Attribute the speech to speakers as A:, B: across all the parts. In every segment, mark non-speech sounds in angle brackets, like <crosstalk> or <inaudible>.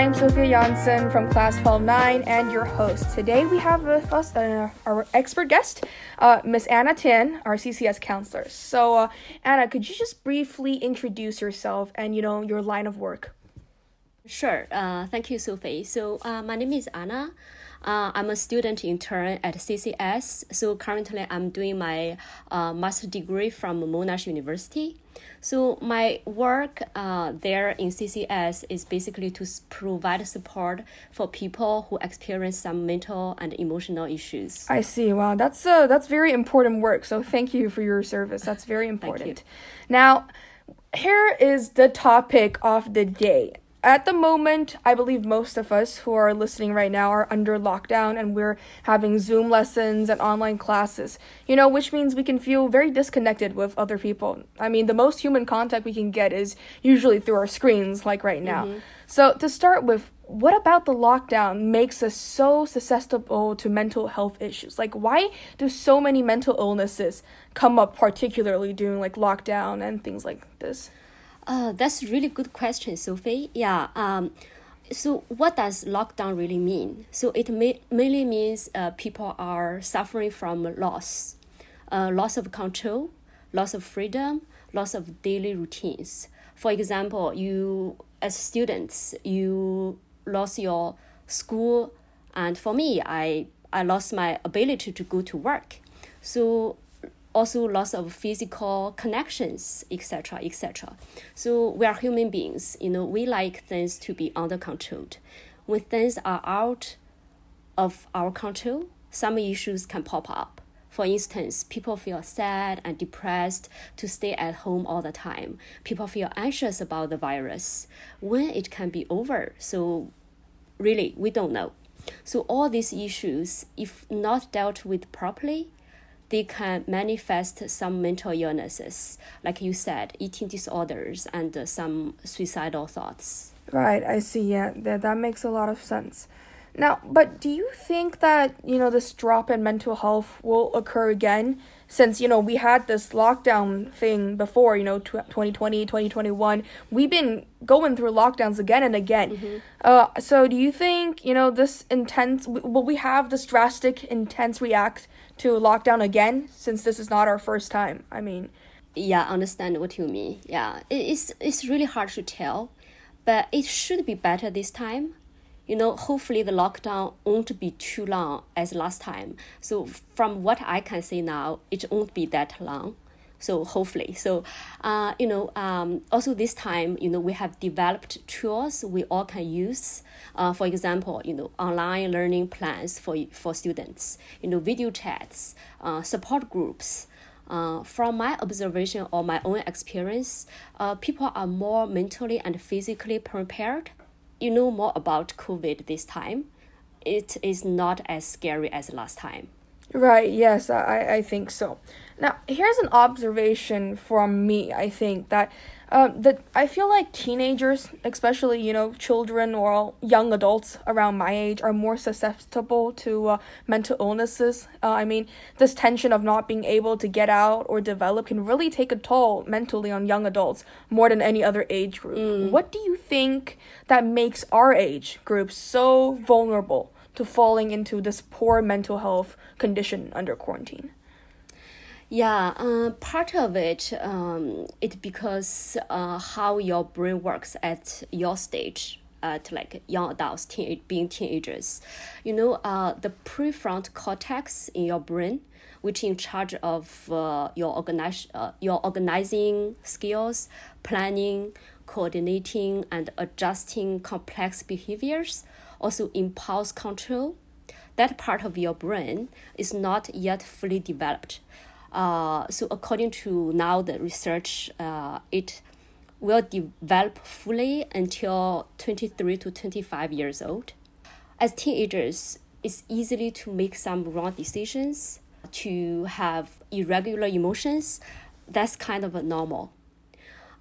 A: I'm Sophia Janssen from Class 12-9 and your host. Today we have with us uh, our expert guest, uh, Miss Anna Tian, our CCS counselor. So, uh, Anna, could you just briefly introduce yourself and you know your line of work?
B: Sure. Uh, thank you, Sophie. So, uh, my name is Anna. Uh, I'm a student intern at CCS. So currently, I'm doing my uh, master degree from Monash University. So my work uh, there in CCS is basically to provide support for people who experience some mental and emotional issues.
A: I see. Wow, that's uh, that's very important work. So thank you for your service. That's very important. Now, here is the topic of the day at the moment, I believe most of us who are listening right now are under lockdown and we're having Zoom lessons and online classes, you know, which means we can feel very disconnected with other people. I mean, the most human contact we can get is usually through our screens, like right now. Mm-hmm. So, to start with, what about the lockdown makes us so susceptible to mental health issues? Like, why do so many mental illnesses come up, particularly during like lockdown and things like this?
B: Uh, that's a really good question, Sophie. Yeah. Um, so what does lockdown really mean? So it mainly means uh, people are suffering from loss, uh, loss of control, loss of freedom, loss of daily routines. For example, you as students, you lost your school, and for me, I I lost my ability to go to work. So also loss of physical connections, etc., etc. So we are human beings. You know, we like things to be under control. When things are out of our control, some issues can pop up. For instance, people feel sad and depressed to stay at home all the time. People feel anxious about the virus. When it can be over, so really, we don't know. So all these issues, if not dealt with properly, they can manifest some mental illnesses, like you said, eating disorders and uh, some suicidal thoughts.
A: Right, I see. Yeah, that that makes a lot of sense. Now, but do you think that, you know, this drop in mental health will occur again since, you know, we had this lockdown thing before, you know, 2020, 2021. We've been going through lockdowns again and again. Mm-hmm. Uh, so do you think, you know, this intense, will we have this drastic, intense react to lockdown again since this is not our first time? I mean,
B: yeah, I understand what you mean. Yeah, it's, it's really hard to tell, but it should be better this time you know, hopefully the lockdown won't be too long as last time. So from what I can see now, it won't be that long. So hopefully, so uh, you know, um, also this time, you know, we have developed tools we all can use. Uh, for example, you know, online learning plans for for students. You know, video chats, uh, support groups. Uh, from my observation or my own experience, uh, people are more mentally and physically prepared you know more about COVID this time, it is not as scary as last time.
A: Right, yes, I, I think so. Now, here's an observation from me, I think, that um, that I feel like teenagers, especially you know children or young adults around my age, are more susceptible to uh, mental illnesses. Uh, I mean, this tension of not being able to get out or develop can really take a toll mentally on young adults more than any other age group. Mm. What do you think that makes our age group so vulnerable to falling into this poor mental health condition under quarantine?
B: Yeah, uh, part of it, um, it because uh, how your brain works at your stage, at like young adults, teen, being teenagers. You know, uh, the prefrontal cortex in your brain, which in charge of uh, your organize, uh, your organizing skills, planning, coordinating, and adjusting complex behaviors, also impulse control. That part of your brain is not yet fully developed uh, so according to now the research, uh, it will develop fully until 23 to 25 years old. As teenagers, it's easily to make some wrong decisions, to have irregular emotions. That's kind of normal.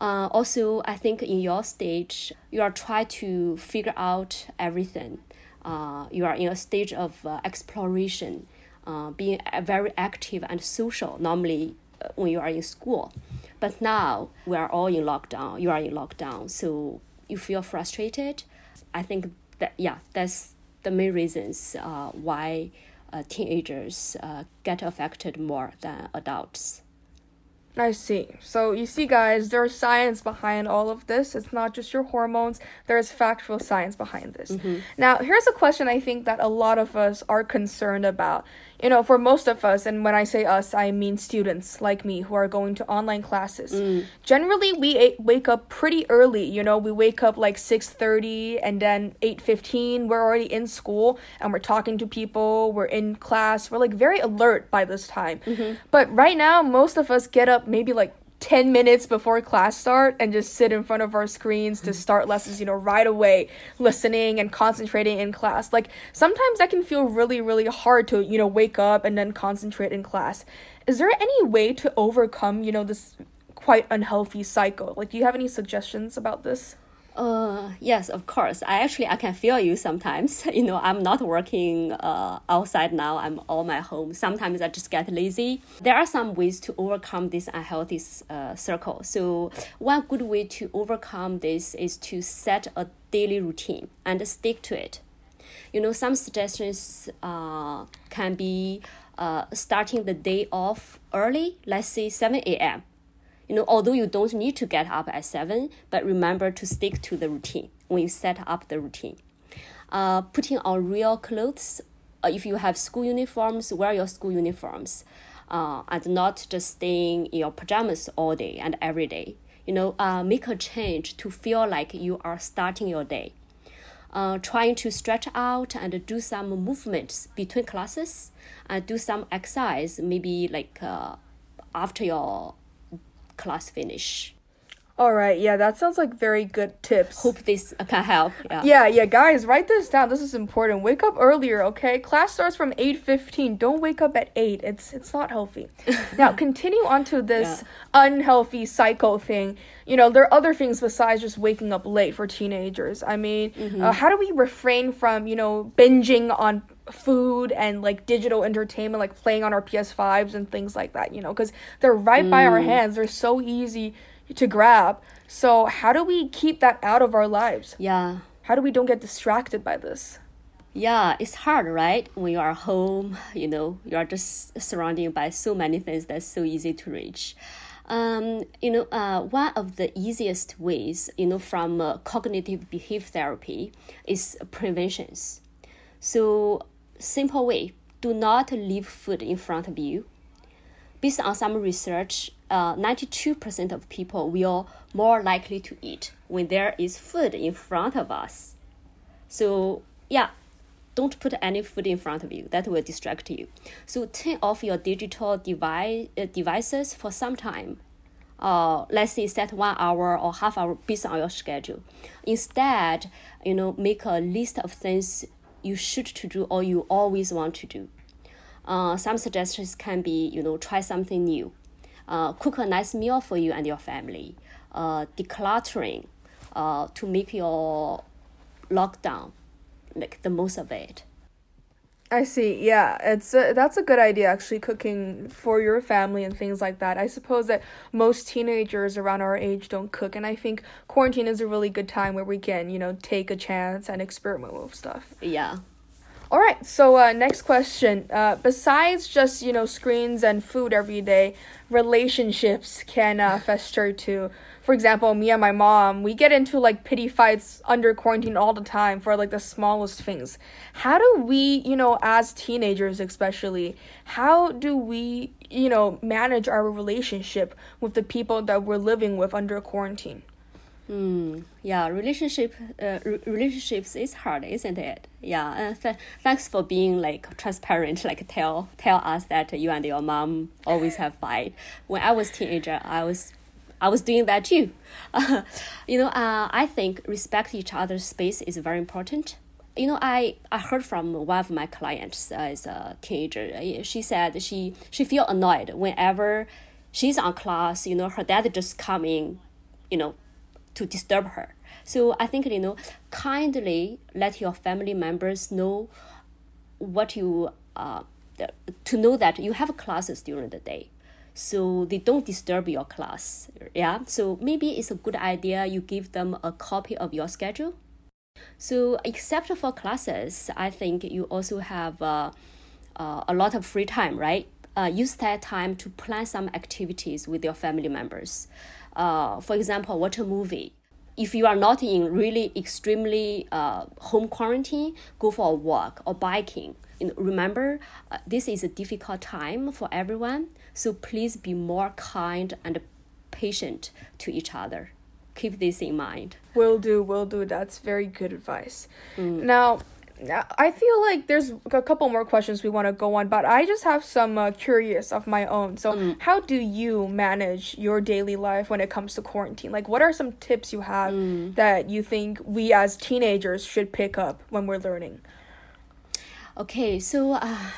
B: Uh, also, I think in your stage, you are trying to figure out everything. Uh, you are in a stage of uh, exploration uh, being very active and social normally uh, when you are in school. But now we are all in lockdown. You are in lockdown, so you feel frustrated. I think that yeah, that's the main reasons uh, why uh, teenagers uh, get affected more than adults.
A: I see. So you see, guys, there's science behind all of this. It's not just your hormones. There's factual science behind this. Mm-hmm. Now, here's a question I think that a lot of us are concerned about you know, for most of us, and when I say us, I mean students like me who are going to online classes. Mm. Generally, we a- wake up pretty early. You know, we wake up like six thirty, and then eight fifteen. We're already in school, and we're talking to people. We're in class. We're like very alert by this time. Mm-hmm. But right now, most of us get up maybe like 10 minutes before class start and just sit in front of our screens to start lessons you know right away listening and concentrating in class. Like sometimes that can feel really really hard to you know wake up and then concentrate in class. Is there any way to overcome you know this quite unhealthy cycle? Like do you have any suggestions about this
B: uh, yes, of course. I actually I can feel you sometimes. <laughs> You know, I'm not working uh, outside now. I'm all my home. Sometimes I just get lazy. There are some ways to overcome this unhealthy uh, circle. So one good way to overcome this is to set a daily routine and stick to it. You know, some suggestions uh, can be uh, starting the day off early. Let's say seven a.m you know, although you don't need to get up at seven, but remember to stick to the routine when you set up the routine. Uh, putting on real clothes. Uh, if you have school uniforms, wear your school uniforms, uh, and not just staying in your pajamas all day and every day. You know, uh, make a change to feel like you are starting your day. Uh, trying to stretch out and do some movements between classes and do some exercise, maybe like uh, after your class finish.
A: All right, yeah, that sounds like very good tips.
B: Hope this can help. Yeah.
A: Yeah, yeah, guys, write this down. This is important. Wake up earlier, okay? Class starts from 8:15. Don't wake up at 8. It's it's not healthy. <laughs> now, continue on to this yeah. unhealthy cycle thing. You know, there are other things besides just waking up late for teenagers. I mean, mm-hmm. uh, how do we refrain from, you know, binging on food and like digital entertainment like playing on our PS5s and things like that, you know, cuz they're right mm. by our mm. hands. They're so easy to grab. So, how do we keep that out of our lives?
B: Yeah.
A: How do we don't get distracted by this?
B: Yeah, it's hard, right? When you are home, you know, you are just surrounded by so many things that's so easy to reach. Um, you know, uh, one of the easiest ways, you know, from uh, cognitive behavior therapy is preventions. So simple way do not leave food in front of you. Based on some research, uh, 92% of people will more likely to eat when there is food in front of us. So, yeah, don't put any food in front of you. That will distract you. So, turn off your digital device, uh, devices for some time. Uh, let's say set one hour or half hour based on your schedule. Instead, you know, make a list of things you should to do or you always want to do. Uh, some suggestions can be, you know, try something new, uh, cook a nice meal for you and your family, uh, decluttering, uh, to make your lockdown like the most of it.
A: I see. Yeah, it's a, that's a good idea actually cooking for your family and things like that. I suppose that most teenagers around our age don't cook and I think quarantine is a really good time where we can, you know, take a chance and experiment with stuff.
B: Yeah.
A: All right. So, uh, next question. Uh, besides just, you know, screens and food every day, relationships can uh, fester too for example, me and my mom, we get into like pity fights under quarantine all the time for like the smallest things. How do we, you know, as teenagers especially, how do we, you know, manage our relationship with the people that we're living with under quarantine?
B: Hmm. Yeah, relationship, uh, re- relationships is hard, isn't it? Yeah. Uh, th- thanks for being like transparent. Like tell tell us that you and your mom always have fight. When I was teenager, I was I was doing that too. Uh, <laughs> you know, uh, I think respect each other's space is very important. You know, I, I heard from one of my clients as a teenager. Uh, she said she she feel annoyed whenever she's on class. You know, her dad just coming, you know, to disturb her. So I think you know, kindly let your family members know what you uh, to know that you have classes during the day so they don't disturb your class. Yeah, so maybe it's a good idea you give them a copy of your schedule So, except for classes, I think you also have uh, uh, a lot of free time, right? Uh, use that time to plan some activities with your family members. Uh, for example, watch a movie. If you are not in really extremely uh, home quarantine, go for a walk or biking. You know, remember, uh, this is a difficult time for everyone, so please be more kind and patient to each other keep this in mind.
A: Will do, will do. That's very good advice. Mm. Now, I feel like there's a couple more questions we want to go on, but I just have some uh, curious of my own. So, mm. how do you manage your daily life when it comes to quarantine? Like, what are some tips you have mm. that you think we as teenagers should pick up when we're learning?
B: Okay, so, uh,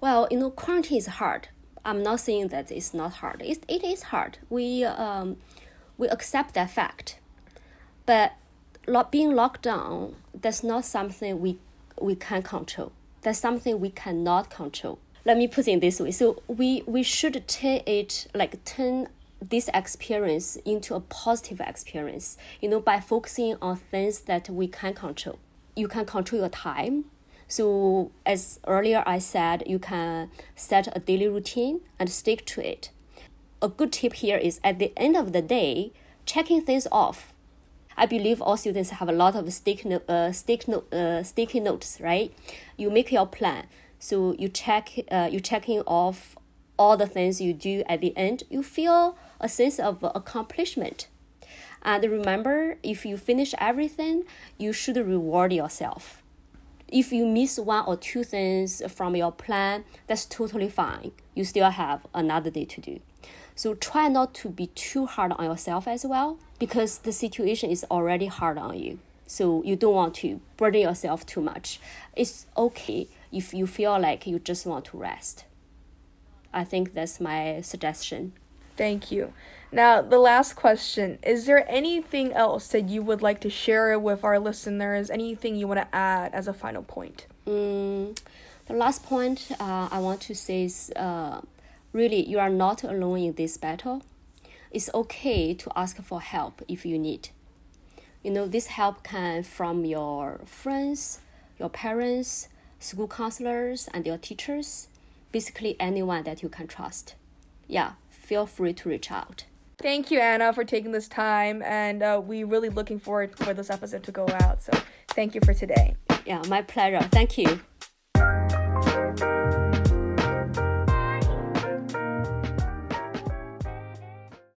B: well, you know, quarantine is hard. I'm not saying that it's not hard. It, it is hard. We um, we accept that fact. But being locked down, that's not something we, we can control. That's something we cannot control. Let me put it this way. So we, we should take it like turn this experience into a positive experience, you know, by focusing on things that we can control. You can control your time. So as earlier I said, you can set a daily routine and stick to it a good tip here is at the end of the day, checking things off. I believe all students have a lot of stick no, uh, stick no, uh, sticky notes, right? You make your plan, so you check uh, you checking off all the things you do at the end. You feel a sense of accomplishment. And remember, if you finish everything, you should reward yourself. If you miss one or two things from your plan, that's totally fine. You still have another day to do. So try not to be too hard on yourself as well because the situation is already hard on you. So you don't want to burden yourself too much. It's okay if you feel like you just want to rest. I think that's my suggestion.
A: Thank you. Now, the last question Is there anything else that you would like to share with our listeners? Anything you want to add as a final point?
B: Mm, the last point uh, I want to say is uh, Really, you are not alone in this battle. It's okay to ask for help if you need. You know, this help can from your friends, your parents, school counselors, and your teachers, basically anyone that you can trust. Yeah, feel free to reach out.
A: Thank you, Anna, for taking this time, and uh, we really looking forward for this episode to go out. So, thank you for today.
B: Yeah, my pleasure. Thank you.